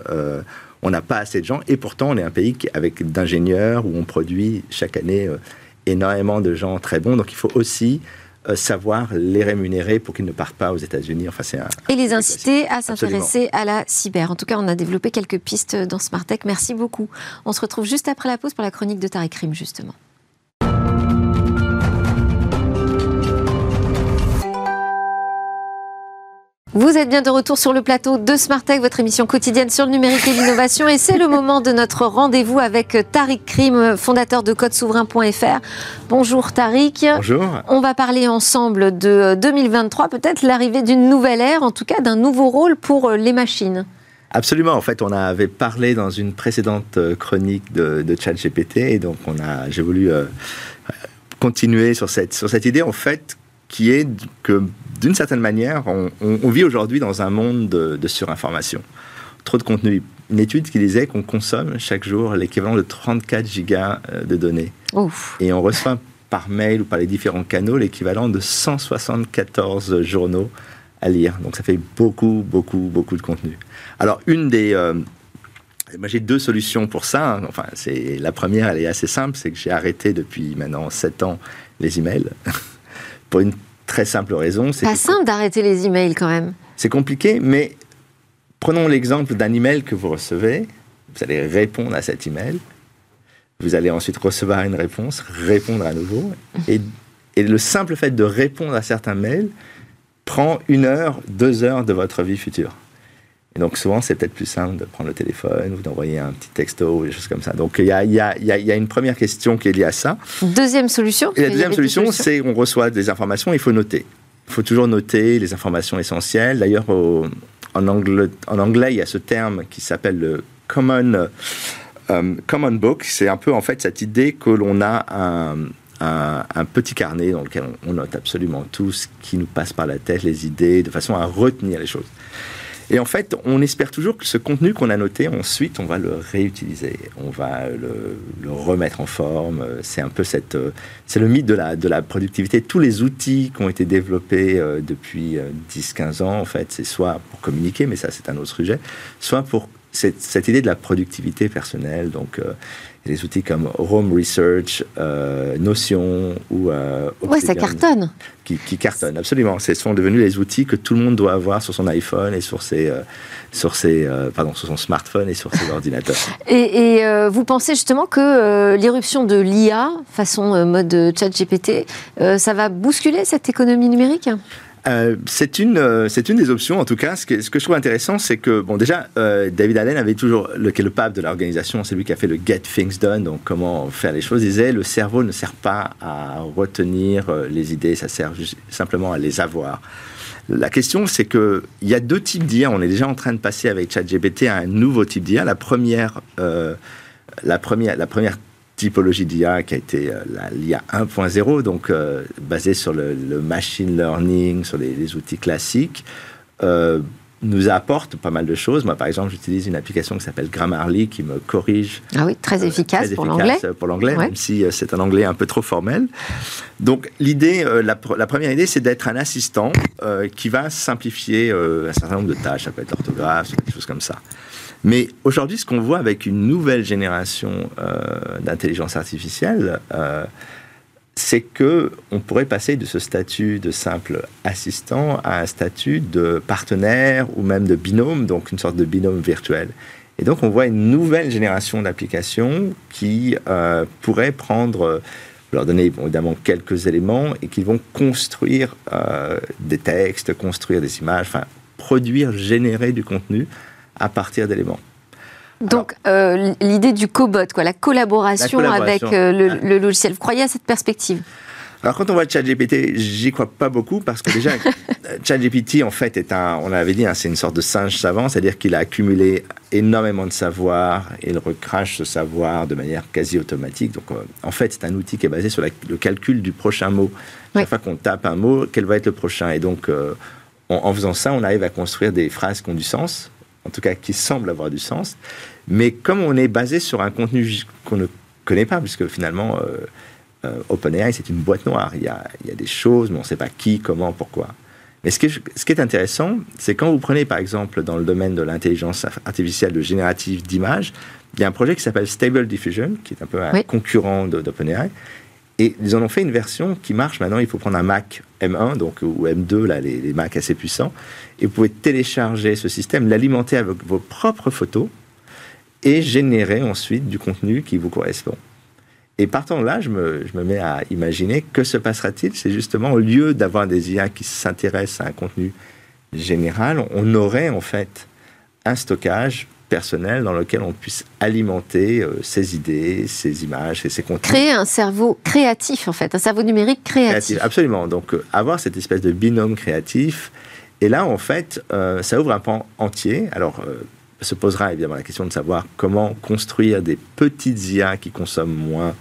[SPEAKER 2] on n'a pas assez de gens, et pourtant on est un pays avec d'ingénieurs où on produit chaque année euh, énormément de gens très bons. Donc il faut aussi euh, savoir les rémunérer pour qu'ils ne partent pas aux États-Unis. Enfin,
[SPEAKER 1] c'est et les inciter à s'intéresser à la cyber. En tout cas, on a développé quelques pistes dans Smart Tech. Merci beaucoup. On se retrouve juste après la pause pour la chronique de Tariq Rim, justement. Vous êtes bien de retour sur le plateau de Smart Tech, votre émission quotidienne sur le numérique et l'innovation. Et c'est le moment de notre rendez-vous avec Tariq Krim, fondateur de codesouverain.fr. Bonjour Tariq.
[SPEAKER 2] Bonjour.
[SPEAKER 1] On va parler ensemble de 2023, peut-être l'arrivée d'une nouvelle ère, en tout cas d'un nouveau rôle pour les machines.
[SPEAKER 2] Absolument. En fait, on avait parlé dans une précédente chronique de, de ChatGPT, et donc on a, j'ai voulu euh, continuer sur cette, sur cette idée, en fait, qui est que d'une certaine manière, on, vit aujourd'hui dans un monde de, surinformation. Trop de contenu. Une étude qui disait qu'on consomme chaque jour l'équivalent de 34 gigas euh, de données. Et on reçoit par mail ou par les différents canaux l'équivalent de 174 journaux à lire. Donc ça fait beaucoup, beaucoup, beaucoup de contenu. Alors une des... Euh, moi, j'ai deux solutions pour ça. Hein. Enfin, c'est la première, elle est assez simple, c'est que j'ai arrêté depuis maintenant 7 ans les emails pour une très simple raison.
[SPEAKER 1] C'est pas simple d'arrêter les emails quand même.
[SPEAKER 2] C'est compliqué, mais prenons l'exemple d'un email que vous recevez. Vous allez répondre à cet email. Vous allez ensuite recevoir une réponse, répondre à nouveau. Et, et le simple fait de répondre à certains mails prend une heure, deux heures de votre vie future. Et donc souvent, c'est peut-être plus simple de prendre le téléphone ou d'envoyer un petit texto ou des choses comme ça. Donc il y a, y, a, y a, une première question qui est liée à ça.
[SPEAKER 1] Deuxième solution
[SPEAKER 2] Et la deuxième solution, c'est on reçoit des informations, il faut noter. Il faut toujours noter les informations essentielles. D'ailleurs, en anglais, en anglais, il y a ce terme qui s'appelle le common, euh, common book. C'est un peu en fait cette idée que l'on a un, un, petit carnet dans lequel on note absolument tout ce qui nous passe par la tête, les idées, de façon à retenir les choses. Et en fait, on espère toujours que ce contenu qu'on a noté, ensuite, on va le réutiliser, on va le, remettre en forme. C'est un peu cette, c'est le mythe de la, de la productivité. Tous les outils qui ont été développés euh, depuis 10-15 euh, ans, en fait, c'est soit pour communiquer, mais ça c'est un autre sujet, soit pour cette idée de la productivité personnelle. Donc, euh, des outils comme Home Research, euh, Notion ou
[SPEAKER 1] euh, Ouais, ça cartonne.
[SPEAKER 2] Qui, qui cartonnent, absolument. Ce sont devenus les outils que tout le monde doit avoir sur son iPhone et sur ses, euh, sur ses, pardon, sur son smartphone et sur ses ordinateurs.
[SPEAKER 1] Et, vous pensez justement que l'irruption de l'IA, façon mode ChatGPT, ça va bousculer cette économie numérique?
[SPEAKER 2] Euh, c'est une, euh, c'est une des options. En tout cas, ce que, je trouve intéressant, c'est que, bon, déjà, euh, David Allen avait toujours, le, qui est le pape de l'organisation, c'est lui qui a fait le Get Things Done, donc comment faire les choses, il disait le cerveau ne sert pas à retenir les idées, ça sert simplement à les avoir. La question, c'est qu'il y a deux types d'IA. On est déjà en train de passer avec ChatGPT à un nouveau type d'IA. La première, la première, la première typologie d'IA qui a été euh, l'IA 1.0, donc euh, basée sur le, machine learning, sur les, outils classiques, euh, nous apporte pas mal de choses. Moi, par exemple, j'utilise une application qui s'appelle Grammarly qui me corrige.
[SPEAKER 1] Ah oui, très efficace, pour l'anglais.
[SPEAKER 2] Pour l'anglais, même si c'est un anglais un peu trop formel. Donc, l'idée, la, la, première idée, c'est d'être un assistant qui va simplifier un certain nombre de tâches. Ça peut être l'orthographe, des choses comme ça. Mais aujourd'hui, ce qu'on voit avec une nouvelle génération euh, d'intelligence artificielle, euh, c'est que on pourrait passer de ce statut de simple assistant à un statut de partenaire ou même de binôme, donc une sorte de binôme virtuel. Et donc, on voit une nouvelle génération d'applications qui euh, pourraient prendre leur donner évidemment quelques éléments et qui vont construire des textes, construire des images, enfin produire, générer du contenu à partir d'éléments.
[SPEAKER 1] Donc euh, l'idée du cobot, quoi, la collaboration, avec euh, le, logiciel. Vous croyez à cette perspective?
[SPEAKER 2] Alors quand on voit ChatGPT, j'y crois pas beaucoup parce que déjà ChatGPT en fait est un, on avait dit, hein, c'est une sorte de singe savant, c'est-à-dire qu'il a accumulé énormément de savoir et il recrache ce savoir de manière quasi automatique. Donc euh, en fait c'est un outil qui est basé sur le calcul du prochain mot. Chaque fois qu'on tape un mot, quel va être le prochain? Et donc en faisant ça, on arrive à construire des phrases qui ont du sens en tout cas qui semble avoir du sens. Mais comme on est basé sur un contenu qu'on ne connaît pas, puisque finalement, euh, euh, OpenAI, c'est une boîte noire. Il y, a, il y a des choses, mais on ne sait pas qui, comment, pourquoi. Mais ce qui est, ce qui est intéressant, c'est quand vous prenez, par exemple, dans le domaine de l'intelligence artificielle de générative d'images, il y a un projet qui s'appelle Stable Diffusion, qui est un peu un concurrent d'OpenAI, et ils en ont fait une version qui marche maintenant. Il faut prendre un Mac M1 donc, ou M2, là, les, les Macs assez puissants. Et vous pouvez télécharger ce système, l'alimenter avec vos propres photos et générer ensuite du contenu qui vous correspond. Et partant de là, je me, je me mets à imaginer que se passera-t-il C'est justement au lieu d'avoir des IA qui s'intéressent à un contenu général, on aurait en fait un stockage personnel dans lequel on puisse alimenter euh, ses idées, ses images et ses contenus.
[SPEAKER 1] Créer un cerveau créatif, en fait, un cerveau numérique créatif.
[SPEAKER 2] absolument. Donc, euh, avoir cette espèce de binôme créatif. Et là, en fait, euh, ça ouvre un pan entier. Alors, se posera évidemment la question de savoir comment construire des petites IA qui consomment moins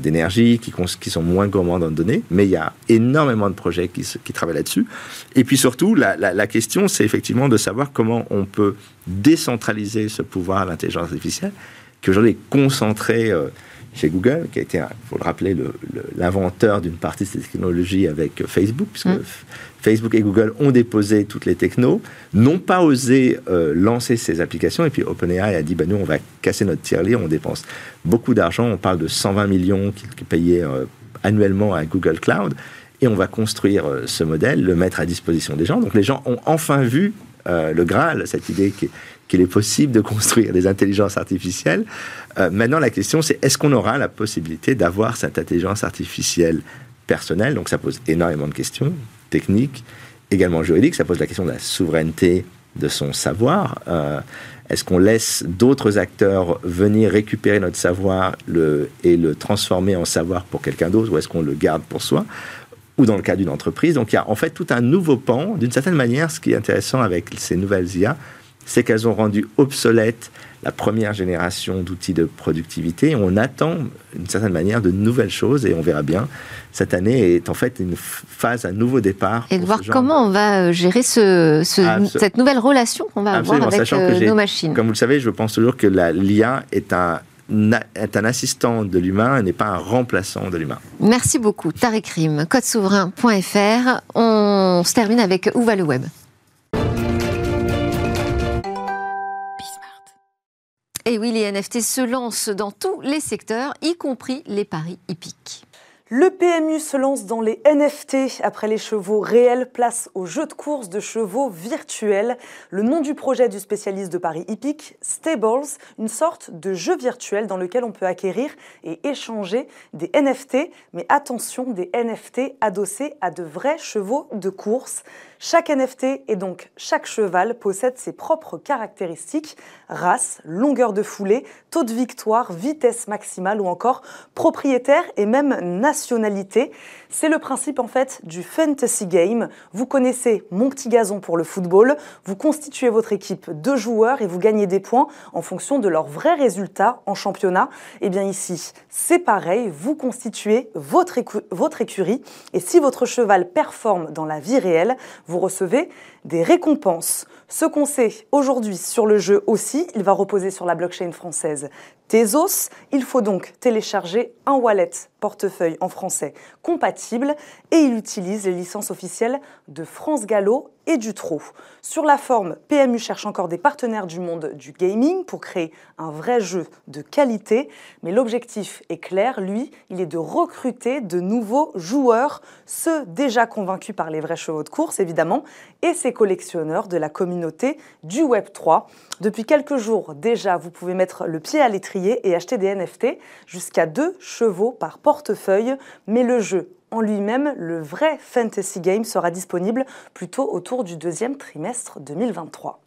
[SPEAKER 2] d'énergie, qui, qui, sont moins gourmands dans données, mais il y a énormément de projets qui, qui travaillent là-dessus. Et puis surtout, la, la, question, c'est effectivement de savoir comment on peut décentraliser ce pouvoir à l'intelligence artificielle, qui aujourd'hui est concentré euh, chez Google, qui a été, il faut le rappeler, l'inventeur d'une partie de cette technologie avec Facebook, puisque mmh. Facebook et Google ont déposé toutes les technos, n'ont pas osé euh, lancer ces applications, et puis OpenAI a dit, bah, nous, on va casser notre tirelire, on dépense beaucoup d'argent, on parle de 120 millions qui, payaient euh, annuellement à Google Cloud, et on va construire euh, ce modèle, le mettre à disposition des gens. Donc les gens ont enfin vu le Graal, cette idée qui qu'il est possible de construire des intelligences artificielles. Maintenant, la question, c'est est-ce qu'on aura la possibilité d'avoir cette intelligence artificielle personnelle? Donc, ça pose énormément de questions techniques, également juridiques. Ça pose la question de la souveraineté de son savoir. Euh, est-ce qu'on laisse d'autres acteurs venir récupérer notre savoir et le transformer en savoir pour quelqu'un d'autre, ou est-ce qu'on le garde pour soi ou dans le cas d'une entreprise? Donc il y a en fait tout un nouveau pan. D'une certaine manière, ce qui est intéressant avec ces nouvelles IA, c'est qu'elles ont rendu obsolète la première génération d'outils de productivité. On attend, d'une certaine manière, de nouvelles choses et on verra bien. Cette année est en fait une phase, un nouveau départ.
[SPEAKER 1] Et de voir comment on va euh, gérer ce, cette nouvelle relation qu'on va avoir avec euh, nos machines.
[SPEAKER 2] Comme vous le savez, je pense toujours que l'IA est un, est un assistant de l'humain et n'est pas un remplaçant de l'humain.
[SPEAKER 1] Merci beaucoup. Tarek Rim, codesouverain.fr. On se termine avec Où va le web Et oui, les NFT se lancent dans tous les secteurs, y compris les paris hippiques.
[SPEAKER 6] Le PMU se lance dans les NFT après les chevaux réels, place au jeu de course de chevaux virtuels. Le nom du projet du spécialiste de Paris hippique, Stables, une sorte de jeu virtuel dans lequel on peut acquérir et échanger des NFT, mais attention, des NFT adossés à de vrais chevaux de course. Chaque NFT et donc chaque cheval possède ses propres caractéristiques, race, longueur de foulée, taux de victoire, vitesse maximale ou encore propriétaire et même nationalité. C'est le principe en fait du fantasy game. Vous connaissez mon petit gazon pour le football, vous constituez votre équipe de joueurs et vous gagnez des points en fonction de leurs vrais résultats en championnat. Et eh bien ici, c'est pareil, vous constituez votre, votre écurie et si votre cheval performe dans la vie réelle, vous recevez des récompenses. Ce qu'on sait aujourd'hui sur le jeu aussi, il va reposer sur la blockchain française Tezos. Il faut donc télécharger un wallet portefeuille en français compatible et il utilise les licences officielles de France Gallo et du Trot. Sur la forme, PMU cherche encore des partenaires du monde du gaming pour créer un vrai jeu de qualité, mais l'objectif est clair, lui, il est de recruter de nouveaux joueurs, ceux déjà convaincus par les vrais chevaux de course évidemment, et ces collectionneurs de la communauté du Web 3. Depuis quelques jours déjà, vous pouvez mettre le pied à l'étrier et acheter des NFT jusqu'à deux chevaux par portefeuille, mais le jeu en lui-même, le vrai Fantasy Game sera disponible plutôt autour du deuxième trimestre 2023.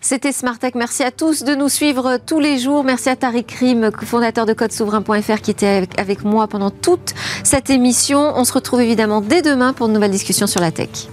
[SPEAKER 1] C'était Smartech. Merci à tous de nous suivre tous les jours. Merci à Tariq Rim, fondateur de CodeSouverain.fr, qui était avec moi pendant toute cette émission. On se retrouve évidemment dès demain pour de nouvelles discussions sur la tech.